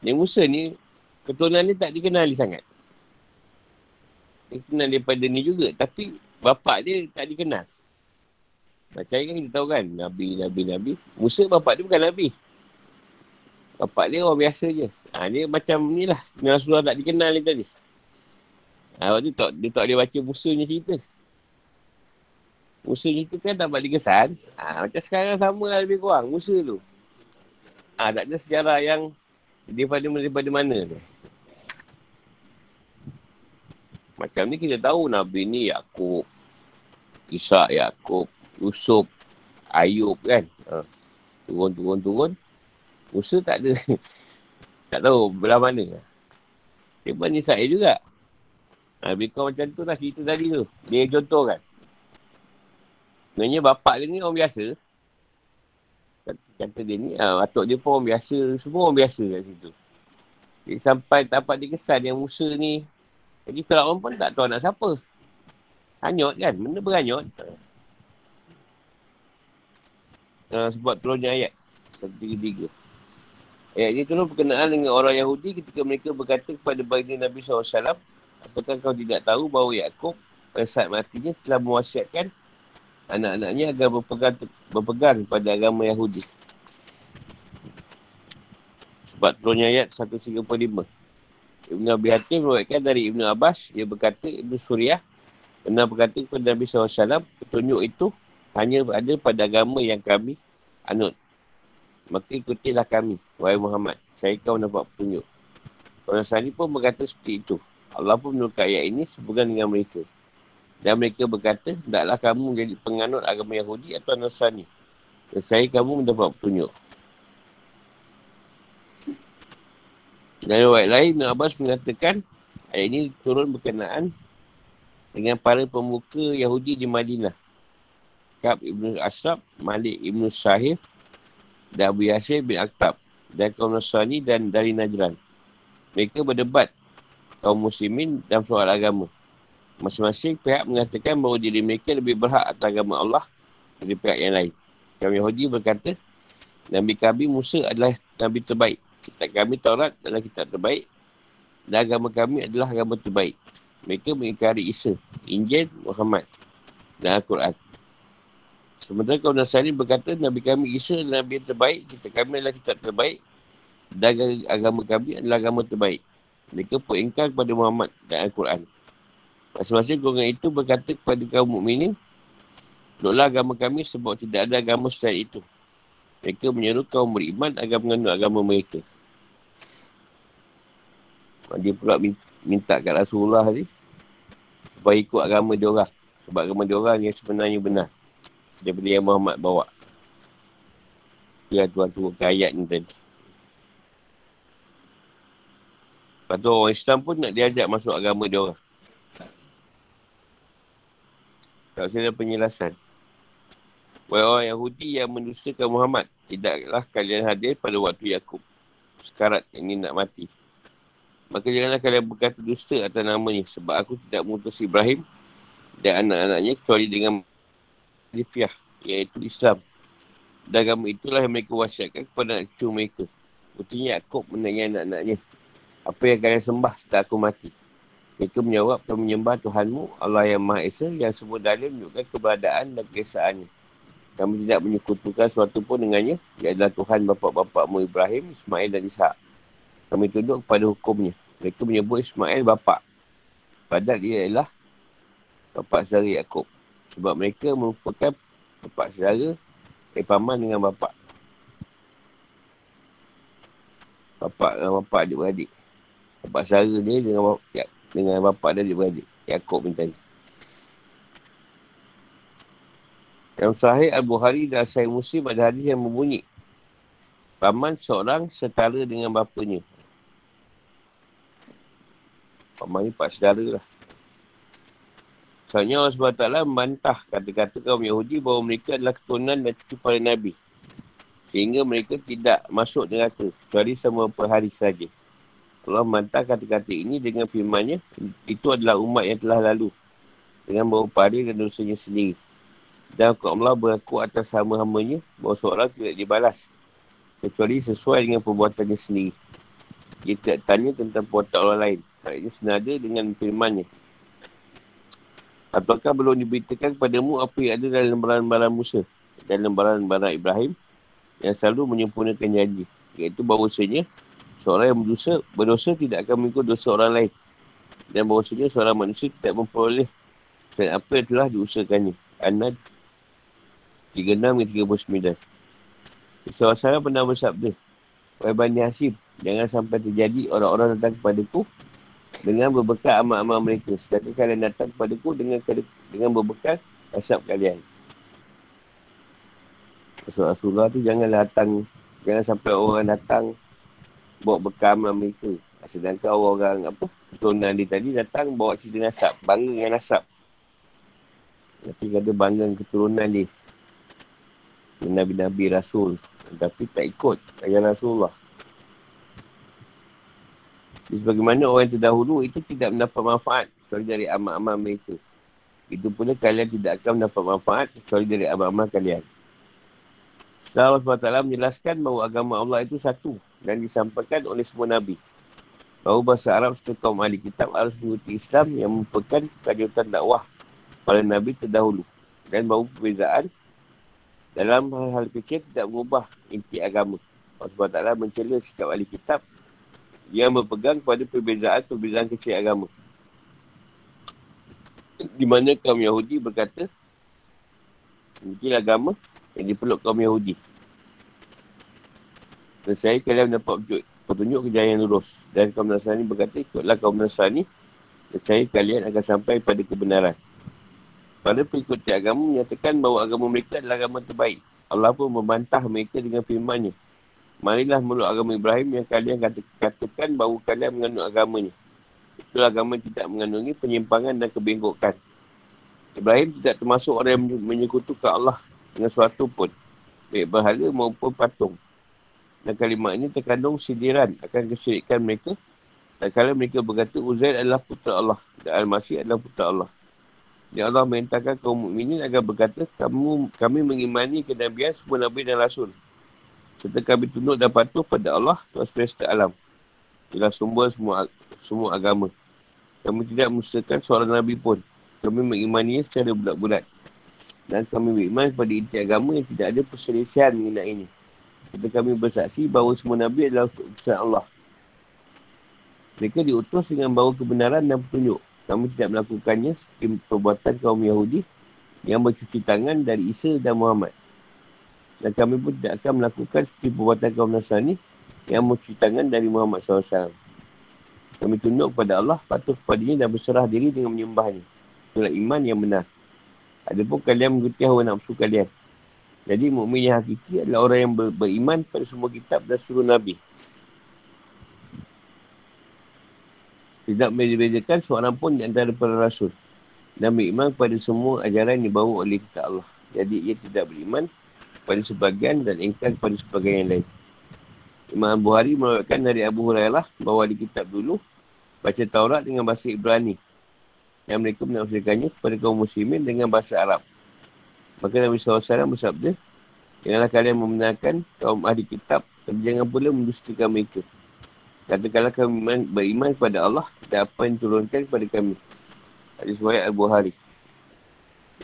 [SPEAKER 1] Nabi Musa ni, keturunan ni tak dikenali sangat. Dia kenal daripada ni juga. Tapi, bapak dia tak dikenal. Macam kan kita tahu kan, Nabi, Nabi, Nabi. Musa bapak dia bukan Nabi. Bapak dia orang biasa je. Ha, dia macam ni lah. Rasulullah tak dikenal ni tadi. Ha, waktu tu tak, dia tak boleh baca Musa ni cerita. Musa ni tu kan tak balik kesan. Ha, macam sekarang sama lah lebih kurang. Musa tu. Ha, tak ada sejarah yang daripada, daripada mana tu. Macam ni kita tahu Nabi ni Yaakob. Ishak Yaakob. Yusuf. Ayub kan. Ha. Turun, turun, turun. Musa tak ada. tak tahu belah mana. Dia pun saya juga. Ha, lebih kurang macam tu lah cerita tadi tu. Dia contoh kan. Sebenarnya bapak dia ni orang biasa. Kata, dia ni, ha, atuk dia pun orang biasa. Semua orang biasa kat situ. Jadi sampai dapat dia kesan yang Musa ni. Jadi Fir'aun pun tak tahu nak siapa. Hanyut kan? Benda berhanyut. Uh, sebab turunnya ayat. 133. Ayat ini turun berkenaan dengan orang Yahudi ketika mereka berkata kepada baginda Nabi SAW, apakah kau tidak tahu bahawa Yaakob pada saat matinya telah mewasiatkan anak-anaknya agar berpegang, berpegang pada agama Yahudi. Sebab turunnya ayat 135. Ibn Abi Hatim meruatkan dari Ibn Abbas, ia berkata Ibn Suriah pernah berkata kepada Nabi SAW, petunjuk itu hanya ada pada agama yang kami anut. Maka ikutilah kami, wahai Muhammad. Saya kau dapat petunjuk. Orang Sani pun berkata seperti itu. Allah pun menurutkan ayat ini sebuah dengan mereka. Dan mereka berkata, taklah kamu menjadi penganut agama Yahudi atau Nasrani. Saya kamu mendapat petunjuk. Dan ayat lain, Ibn Abbas mengatakan, ayat ini turun berkenaan dengan para pemuka Yahudi di Madinah. Kab Ibn Asrab, Malik Ibn Sahif, dan Abu Yasir bin Aktab dan kaum Nasrani dan dari Najran. Mereka berdebat kaum muslimin dan soal agama. Masing-masing pihak mengatakan bahawa diri mereka lebih berhak atas agama Allah dari pihak yang lain. Kaum Yahudi berkata, Nabi kami Musa adalah Nabi terbaik. Kitab kami Taurat adalah kitab terbaik. Dan agama kami adalah agama terbaik. Mereka mengingkari Isa, Injil, Muhammad dan Al-Quran. Sementara kaum Nasrani berkata, Nabi kami Isa adalah Nabi yang terbaik, kita kami adalah kita terbaik, dan agama kami adalah agama terbaik. Mereka pun ingkar kepada Muhammad dan Al-Quran. Masing-masing golongan itu berkata kepada kaum mukminin, Duklah agama kami sebab tidak ada agama selain itu. Mereka menyeru kaum beriman agar mengenal agama mereka. Dia pula minta kat Rasulullah ni, supaya ikut agama dia orang. Sebab agama dia orang yang sebenarnya benar daripada yang Muhammad bawa. Ya Tuhan turunkan ayat ni tadi. Lepas tu orang Islam pun nak diajak masuk agama dia orang. Tak ada penjelasan. Wahai orang Yahudi yang mendustakan Muhammad, tidaklah kalian hadir pada waktu Yakub. Sekarat ini nak mati. Maka janganlah kalian berkata dusta atas namanya sebab aku tidak mengutus Ibrahim dan anak-anaknya kecuali dengan Hanifiah, iaitu Islam. Dan agama itulah yang mereka wasiatkan kepada anak cucu mereka. Buktinya Yaakob menanya anak-anaknya. Apa yang kalian sembah setelah aku mati? Mereka menjawab dan menyembah Tuhanmu, Allah yang Maha Esa, yang semua dalil menunjukkan keberadaan dan keesaannya. Kami tidak menyekutukan sesuatu pun dengannya. Dia adalah Tuhan bapa-bapakmu Ibrahim, Ismail dan Ishak. Kami tunduk kepada hukumnya. Mereka menyebut Ismail bapa. Padahal dia adalah bapa sehari Yaakob. Sebab mereka merupakan bapak saudara eh, paman dengan bapak. Bapak dengan bapak adik-beradik. Bapak saudara dia dengan bapak, dengan bapak dan adik-beradik. Yaakob minta ni. Yang sahih Al-Bukhari dan Sahih Muslim ada hadis yang membunyi. Paman seorang setara dengan bapanya. Paman ni pak saudara lah. Soalnya Allah SWT membantah kata-kata kaum Yahudi bahawa mereka adalah keturunan dan cucu para Nabi. Sehingga mereka tidak masuk neraka. Kecuali sama per hari saja. Allah membantah kata-kata ini dengan firmannya. Itu adalah umat yang telah lalu. Dengan pada dan dosanya sendiri. Dan Allah berlaku atas hamba-hambanya bahawa seorang tidak dibalas. Kecuali sesuai dengan perbuatannya sendiri. Dia tidak tanya tentang perbuatan orang lain. Maksudnya senada dengan firmannya. Apakah belum diberitakan kepadamu apa yang ada dalam lembaran-lembaran Musa dan lembaran-lembaran Ibrahim yang selalu menyempurnakan janji. Iaitu bahawasanya seorang yang berdosa, berdosa tidak akan mengikut dosa orang lain. Dan bahawasanya seorang manusia tidak memperoleh dan apa yang telah diusahakannya. Anad 36 dan 39. Seorang sahabat pernah bersabda, Wahai Bani Hashim, jangan sampai terjadi orang-orang datang kepada ku dengan berbekal amal-amal mereka. Sedangkan kalian datang kepada ku dengan, dengan berbekal asap kalian. Rasul Rasulullah tu jangan datang, jangan sampai orang datang bawa bekal amal mereka. Sedangkan orang-orang apa, tuan dia tadi datang bawa cerita nasab, bangga dengan nasab. Tapi kata bangga keturunan dia. Nabi-Nabi Rasul. Tapi tak ikut ayat Rasulullah. Jadi sebagaimana orang terdahulu itu tidak mendapat manfaat kecuali dari amal-amal mereka. Itu pula kalian tidak akan mendapat manfaat kecuali dari amal-amal kalian. Allah SWT menjelaskan bahawa agama Allah itu satu dan disampaikan oleh semua Nabi. Bahawa bahasa Arab serta kaum ahli kitab harus mengikuti Islam yang merupakan kejutan dakwah pada Nabi terdahulu. Dan bahawa perbezaan dalam hal-hal kecil tidak mengubah inti agama. Allah SWT mencela sikap ahli kitab yang berpegang pada perbezaan-perbezaan kecil agama. Di mana kaum Yahudi berkata, ini agama yang dipeluk kaum Yahudi. Dan saya kalian mendapat petunjuk kejayaan lurus. Dan kaum Nasrani berkata, ikutlah kaum Nasrani. Dan saya kalian akan sampai pada kebenaran. Pada pengikut agama menyatakan bahawa agama mereka adalah agama terbaik. Allah pun membantah mereka dengan firmannya. Marilah meluk agama Ibrahim yang kalian kata, katakan bahawa kalian menganut agamanya. Itulah agama tidak mengandungi penyimpangan dan kebengkokan. Ibrahim tidak termasuk orang yang menyekutukan Allah dengan suatu pun. Baik berhala maupun patung. Dan kalimat ini terkandung sindiran akan kesyirikan mereka. Dan kalau mereka berkata Uzair adalah putera Allah. Dan Al-Masih adalah putera Allah. Ya Allah merintahkan kaum mukminin agar berkata, kamu kami mengimani kenabian semua Nabi dan Rasul. Serta kami tunduk dan patuh pada Allah, Tuhan semesta alam. Ialah sumber semua semua agama. Kami tidak memusnahkan seorang Nabi pun. Kami mengimaninya secara bulat-bulat. Dan kami beriman pada inti agama yang tidak ada perselisihan mengenai Kita kami bersaksi bahawa semua Nabi adalah utusan Allah. Mereka diutus dengan bawa kebenaran dan petunjuk. Kami tidak melakukannya seperti perbuatan kaum Yahudi yang bercuci tangan dari Isa dan Muhammad. Dan kami pun tidak akan melakukan seperti perbuatan kaum Nasrani yang bercuci tangan dari Muhammad SAW. Kami tunduk kepada Allah, patuh kepadanya dan berserah diri dengan menyembahnya. Itulah iman yang benar. Adapun kalian mengikuti hawa nafsu kalian. Jadi mukmin yang hakiki adalah orang yang ber- beriman pada semua kitab dan seluruh Nabi. Tidak membeza-bezakan seorang pun di antara para rasul. Dan beriman pada semua ajaran yang dibawa oleh kita Allah. Jadi ia tidak beriman pada sebagian dan ingkar pada sebagian yang lain. Imam Buhari merawakan dari Abu Hurairah bahawa di kitab dulu baca Taurat dengan bahasa Ibrani yang mereka menafsirkannya kepada kaum muslimin dengan bahasa Arab. Maka Nabi SAW bersabda, Janganlah kalian membenarkan kaum ahli kitab, tapi jangan pula mendustakan mereka. Katakanlah kami beriman kepada Allah dan apa yang turunkan kepada kami. Hadis Wahid Al-Buhari.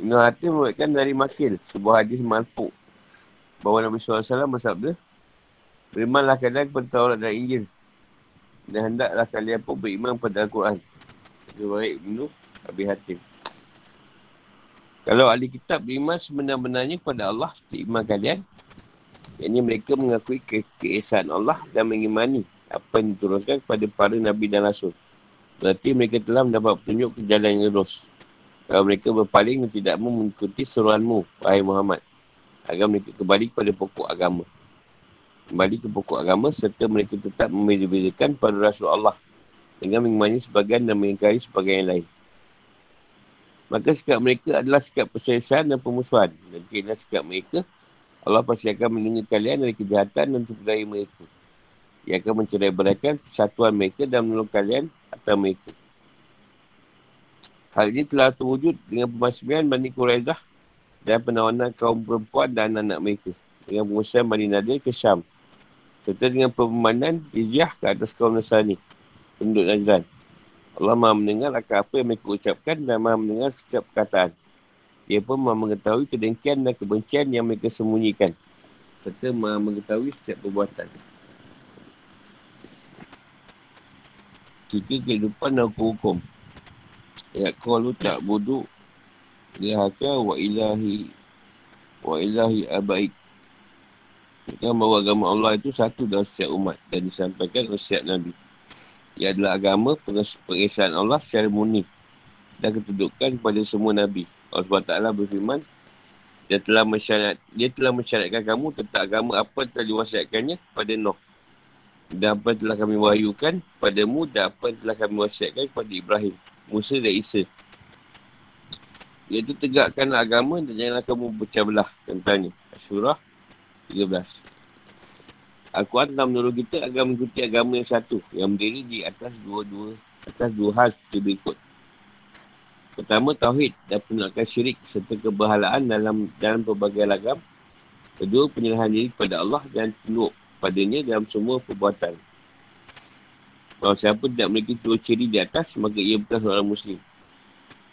[SPEAKER 1] Ibn Hatim membuatkan dari Makil, sebuah hadis malpuk. Bahawa Nabi SAW bersabda, Berimanlah kalian kepada Taurat dan Injil. Dan hendaklah kalian pun beriman kepada Al-Quran. Hadis Wahid Ibn Abi Hatim. Kalau ahli kitab beriman sebenar-benarnya kepada Allah seperti iman kalian, ini mereka mengakui ke keesaan Allah dan mengimani apa yang diturunkan kepada para Nabi dan Rasul. Berarti mereka telah mendapat petunjuk ke jalan yang lurus. Kalau mereka berpaling dan tidak mengikuti suruhanmu, wahai Muhammad. Agar mereka kembali kepada pokok agama. Kembali ke pokok agama serta mereka tetap membeza-bezakan pada Rasul Allah. Dengan mengimani sebagian dan mengingkari sebagian yang lain. Maka sikap mereka adalah sikap persesian dan pemusuhan. Dan kira sikap mereka, Allah pasti akan melindungi kalian dari kejahatan dan terdaya mereka. Ia akan mencerai berakan persatuan mereka dan menolong kalian atau mereka. Hal ini telah terwujud dengan pemasmian Bani Quraizah dan penawanan kaum perempuan dan anak-anak mereka. Dengan pengusahaan Bani Nadir ke Syam. Serta dengan pememanan Jizyah ke atas kaum Nasrani. Penduduk Najran. Allah maha mendengar akan apa yang mereka ucapkan dan maha mendengar setiap perkataan. Dia pun maha mengetahui kedengkian dan kebencian yang mereka sembunyikan. Serta maha mengetahui setiap perbuatan. Jika kehidupan dan hukum-hukum. Ya kalau tak bodoh. Lihaka wa ilahi. Wa ilahi abaik. Kan bahawa agama Allah itu satu dalam setiap umat. Dan disampaikan oleh setiap Nabi. Ia adalah agama pengesahan Allah secara murni dan ketudukan kepada semua Nabi. Allah SWT berfirman, dia telah mensyarat, dia telah mensyaratkan kamu tentang agama apa telah diwasiatkannya kepada Nuh. Dan apa telah kami wahyukan padamu dan apa telah kami wasiatkan kepada Ibrahim, Musa dan Isa. Iaitu tegakkan agama dan janganlah kamu pecah belah tentangnya. Asyurah 13. Al-Quran telah menurut kita agar mengikuti agama yang satu yang berdiri di atas dua-dua atas dua hal seperti berikut. Pertama, Tauhid dan penolakan syirik serta keberhalaan dalam dalam pelbagai lagam. Kedua, penyerahan diri kepada Allah dan tunduk padanya dalam semua perbuatan. Kalau siapa tidak memiliki dua ciri di atas, maka ia bukan seorang Muslim.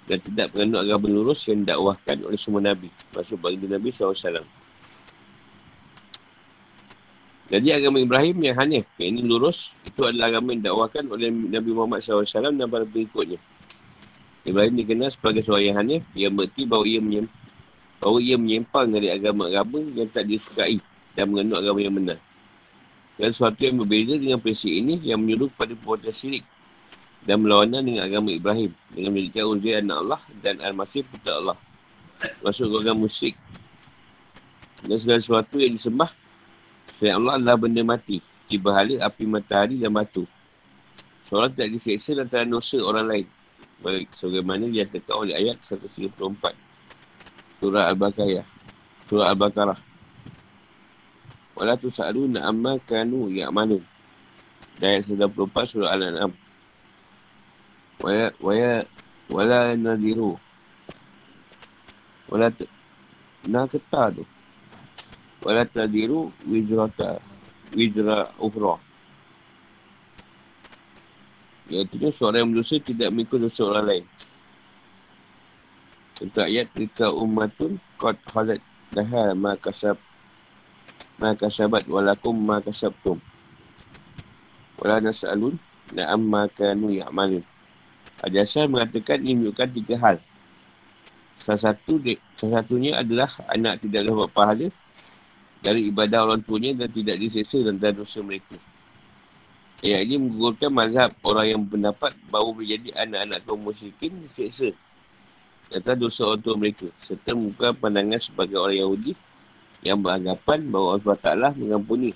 [SPEAKER 1] Dan tidak menganut agama lurus yang dakwahkan oleh semua Nabi. Maksud bagi Nabi SAW. Jadi agama Ibrahim yang hanif, yang ini lurus, itu adalah agama yang dakwakan oleh Nabi Muhammad SAW dan para pengikutnya. Ibrahim dikenal sebagai seorang yang hanif, yang berarti bahawa ia, menyem, bahawa ia menyimpang dari agama-agama yang tak disukai dan mengenuk agama yang benar. Dan sesuatu yang berbeza dengan prinsip ini yang menyuruh kepada perbuatan syirik dan melawanan dengan agama Ibrahim dengan menjadikan Uzair anak Allah dan Al-Masih putera Allah. Masuk agama musyrik. Dan segala sesuatu yang disembah Selain Allah adalah benda mati. Di berhala, api matahari dan batu. Seorang tidak diseksa antara dosa orang lain. Baik, sebagaimana dia tekan oleh ayat 134. Surah Al-Baqarah. Surah Al-Baqarah. Wala tu sa'adu na'amma kanu ya'manu. Dan ayat 94 surah Al-An'am. Waya, waya, wala nadiru. Wala, nak kata tu. Wala tadiru wizrata wizra ukhra. Iaitu seorang yang berdosa tidak mengikut dosa orang lain. Untuk ayat Rika ummatun Qad khalat Daha ma kasab Ma kasabat Walakum ma kasabtum Wala nas'alun Na'am ma kanu ya'malun Adasar mengatakan ini menunjukkan tiga hal. Salah satu salah satunya adalah anak tidak dapat pahala dari ibadah orang tuanya dan tidak diseksa dan dosa mereka. Ayat ini menggugurkan mazhab orang yang berpendapat bahawa menjadi anak-anak kaum musyrikin diseksa atas dosa orang tua mereka. Serta membuka pandangan sebagai orang Yahudi yang beranggapan bahawa Allah Ta'ala mengampuni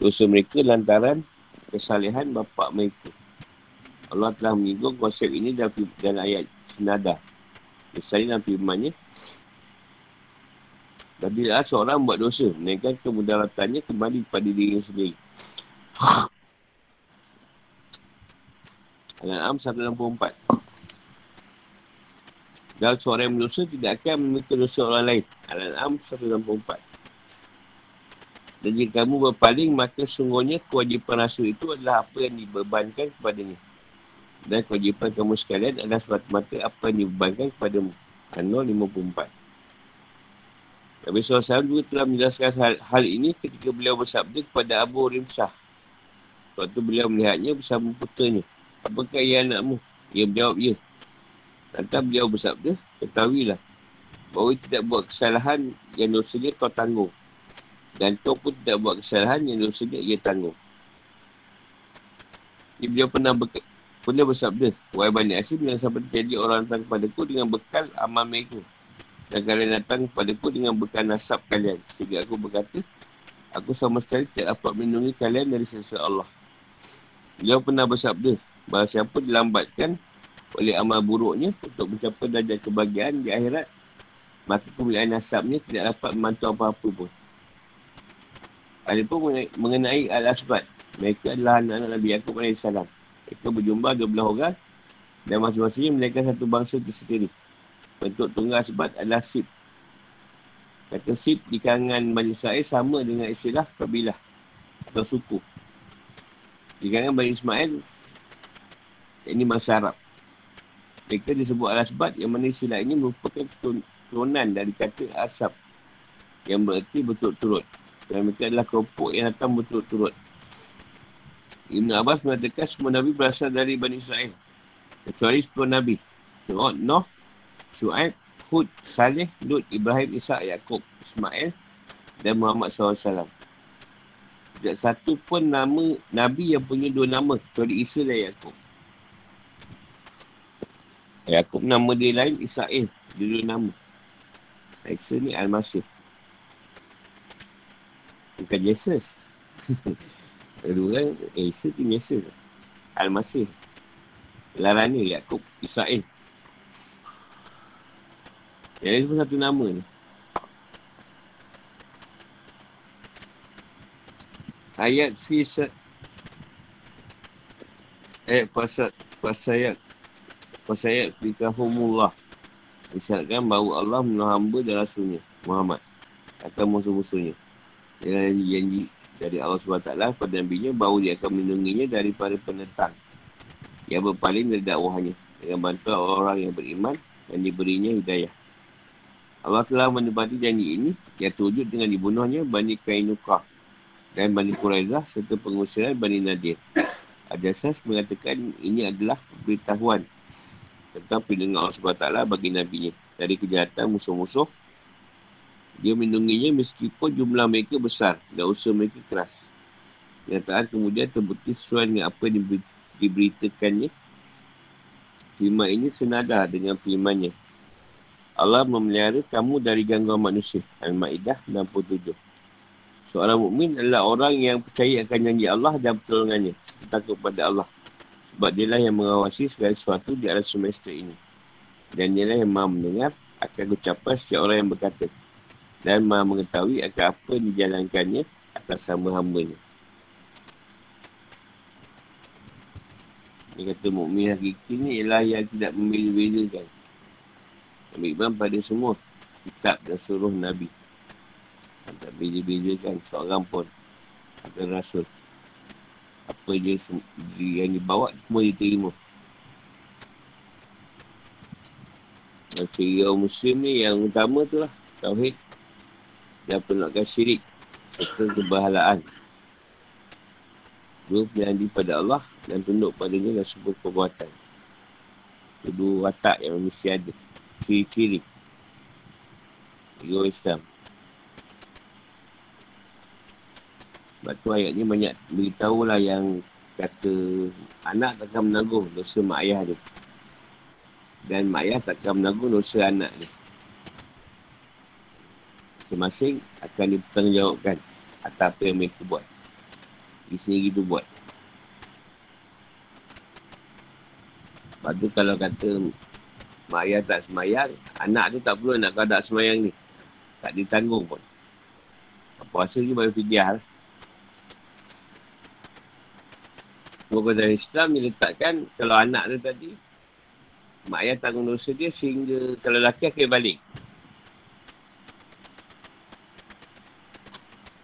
[SPEAKER 1] dosa mereka lantaran kesalehan bapa mereka. Allah telah menyinggung konsep ini dalam, dalam ayat senada. Misalnya dalam firmannya, dan bila seorang buat dosa, menaikkan kemudaratannya kembali kepada diri sendiri. Al-An'am 164 Dan seorang yang berdosa tidak akan memikir dosa orang lain. Al-An'am 164 Dan jika kamu berpaling, maka sungguhnya kewajipan rasul itu adalah apa yang dibebankan kepadanya. Dan kewajipan kamu sekalian adalah semata-mata apa yang dibebankan kepadamu. An-Nur 54 Nabi SAW juga telah menjelaskan hal, hal ini ketika beliau bersabda kepada Abu Rimsah. Waktu beliau melihatnya bersama putranya. Apakah ia anakmu? Ia menjawab, ya. Lantas beliau bersabda, ketahuilah. Bahawa ia tidak buat kesalahan yang dosanya kau tanggung. Dan kau pun tidak buat kesalahan yang dosanya ia tanggung. Jadi beliau pernah berkata, dia bersabda, Wahai Bani Asim yang sampai terjadi orang datang kepada ku dengan bekal amal mereka. Dan kalian datang kepada ku dengan bekal nasab kalian. Sehingga aku berkata, aku sama sekali tidak dapat melindungi kalian dari sesa Allah. Dia pernah bersabda, bahawa siapa dilambatkan oleh amal buruknya untuk mencapai darjah kebahagiaan di akhirat, maka kemuliaan nasabnya tidak dapat memantau apa-apa pun. Ada pun mengenai Al-Asbad. Mereka adalah anak-anak Nabi Yaakob AS. Mereka berjumlah 12 orang dan masing-masing mereka satu bangsa tersendiri. Bentuk tunggal sebab adalah sip. Kata sip di kalangan Bani Israel sama dengan istilah kabilah atau suku. Di kalangan Bani Ismail, ini masa Arab. Mereka disebut al-asbat yang mana istilah ini merupakan turunan dari kata asap yang berarti betul turut. Dan mereka adalah kelompok yang datang betul turut. Ibn Abbas mengatakan semua Nabi berasal dari Bani Israel. Kecuali sepuluh Nabi. Su'ad, Noh, Su'aib, Hud, Saleh, Lut, Ibrahim, Isa, Yaakob, Ismail dan Muhammad SAW. Tidak satu pun nama Nabi yang punya dua nama. Kecuali Isa dan Yaakob. Yaakob nama dia lain, Israel. Dia dua nama. Isa ni Al-Masih. Bukan Jesus. Kedua kan, eh, Isa tu Yesus. Al-Masih. Laranya Yaakob, Israel. Yang lain pun satu nama ni. Ayat fi Ayat pasal pasal pasal ayat fi kahumullah. Isyaratkan bahawa Allah menolong hamba dan rasulnya Muhammad atau musuh-musuhnya dengan janji dari Allah SWT pada Nabi-Nya bahawa dia akan melindunginya daripada penentang yang berpaling dari dakwahnya dengan bantuan orang yang beriman dan diberinya hidayah. Allah telah menepati janji ini yang terwujud dengan dibunuhnya Bani Kainukah dan Bani Quraizah serta pengusiran Bani Nadir. Ada asas mengatakan ini adalah beritahuan tentang perlindungan Allah SWT bagi Nabi-Nya dari kejahatan musuh-musuh dia melindunginya meskipun jumlah mereka besar dan usaha mereka keras. Kenyataan kemudian terbukti sesuai dengan apa yang diberitakannya. Firman ini senada dengan firmannya. Allah memelihara kamu dari gangguan manusia. Al-Ma'idah 67. Seorang mukmin adalah orang yang percaya akan janji Allah dan pertolongannya. Takut kepada Allah. Sebab dia lah yang mengawasi segala sesuatu di alam semesta ini. Dan dia lah yang mahu mendengar akan ucapan setiap orang yang berkata dan maha mengetahui akan apa yang dijalankannya atas sama hamba-Nya. Dia kata mukmin hakiki ni ialah yang tidak memilih-milihkan. Ambil iman pada semua kitab dan suruh Nabi. Tak beza-bezakan seorang pun atau rasul. Apa je yang dibawa semua diterima. Ciri orang Muslim ni yang utama tu lah. Tauhid dan penolakan syirik serta kebahalaan. Dua penyandi pada Allah dan tunduk padanya dan sebuah perbuatan. Kedua watak yang mesti ada. Ciri-ciri. Ego Islam. Sebab tu ayat ni banyak beritahu lah yang kata anak takkan menanggung dosa mak ayah dia. Dan mak ayah takkan menanggung dosa anak dia masing-masing akan dipertanggungjawabkan atas apa yang mereka buat. Dia sendiri tu buat. Lepas tu kalau kata mak ayah tak semayang, anak tu tak perlu nak kau tak semayang ni. Tak ditanggung pun. Puasa ni baru fidyah lah. Bukan dari Islam dia letakkan kalau anak tu tadi mak ayah tanggung dosa dia sehingga kalau lelaki akan balik.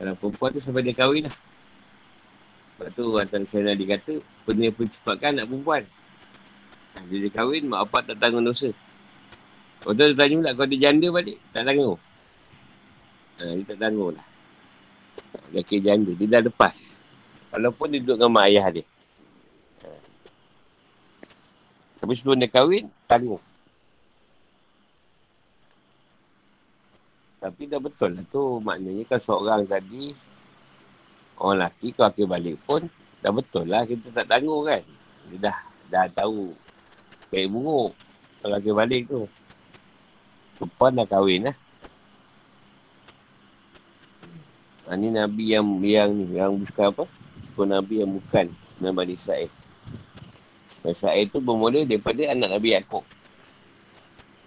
[SPEAKER 1] Kalau perempuan tu sampai dia kahwin lah. Sebab tu antara saya Nabi kata, yang percepatkan anak perempuan. Bila dia kahwin, mak bapak tak tanggung dosa. Kalau tu dia tanya pula, kalau dia janda balik, tak tanggung. Ha, dia tak tanggung lah. Dia kira janda, dia dah lepas. Walaupun dia duduk dengan mak ayah dia. Ha. Tapi sebelum dia kahwin, tanggung. Tapi dah betul lah tu. Maknanya kan seorang tadi, orang lelaki kau akhir balik pun, dah betul lah kita tak tanggung kan. Dia dah, dah tahu baik buruk. Kalau dia balik tu. Perempuan dah kahwin lah. Ha, ni Nabi yang yang ni, yang bukan apa? Bukan Nabi yang bukan Nabi Israel. Nabi Israel tu bermula daripada anak Nabi Yaakob.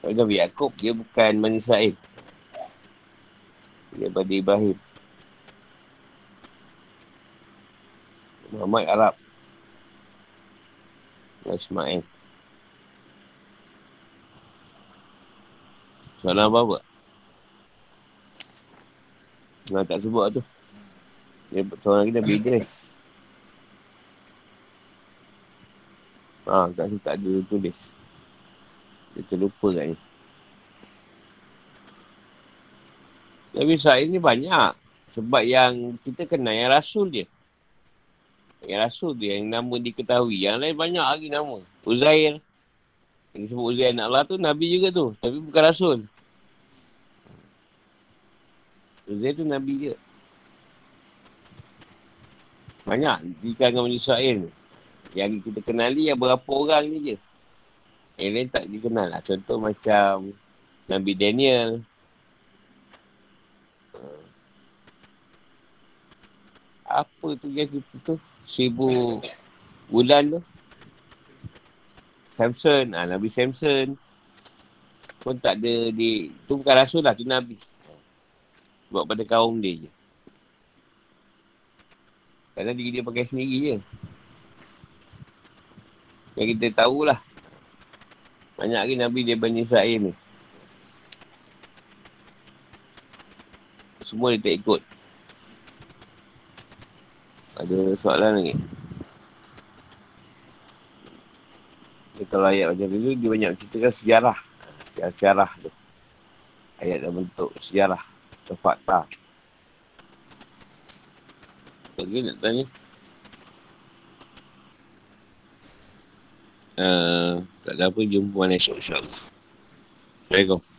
[SPEAKER 1] Nabi Yaakob dia bukan Bani Israel. Daripada Ibrahim. Muhammad Arab. Ismail. Soalan apa-apa? Nah, tak sebut tu. Dia seorang lagi dah bidres. Ha, tak sebut tak ada tulis. Dia terlupa kat ni. Nabi Sa'id ni banyak. Sebab yang kita kenal yang Rasul dia. Yang Rasul dia yang nama diketahui. Yang lain banyak lagi nama. Uzair. Yang disebut Uzair Allah tu Nabi juga tu. Tapi bukan Rasul. Uzair tu Nabi je. Banyak di kalangan Bani Israel Yang kita kenali yang berapa orang ni je. Yang lain tak dikenal lah. Contoh macam Nabi Daniel. Apa tu yang kita tu? Seribu bulan tu. Samson. Ha, Nabi Samson. Pun tak ada di... Tu bukan rasul lah. Tu Nabi. Buat pada kaum dia je. Kerana diri dia pakai sendiri je. Yang kita tahulah. Banyak lagi Nabi dia Bani Israel ni. Semua dia tak ikut. Ada soalan lagi. Dia kalau ayat macam tu, dia banyak ceritakan sejarah. Sejarah tu. Ayat dalam bentuk sejarah atau fakta. Lagi nak tanya? Uh, tak ada apa, jumpa esok insyaAllah. Assalamualaikum.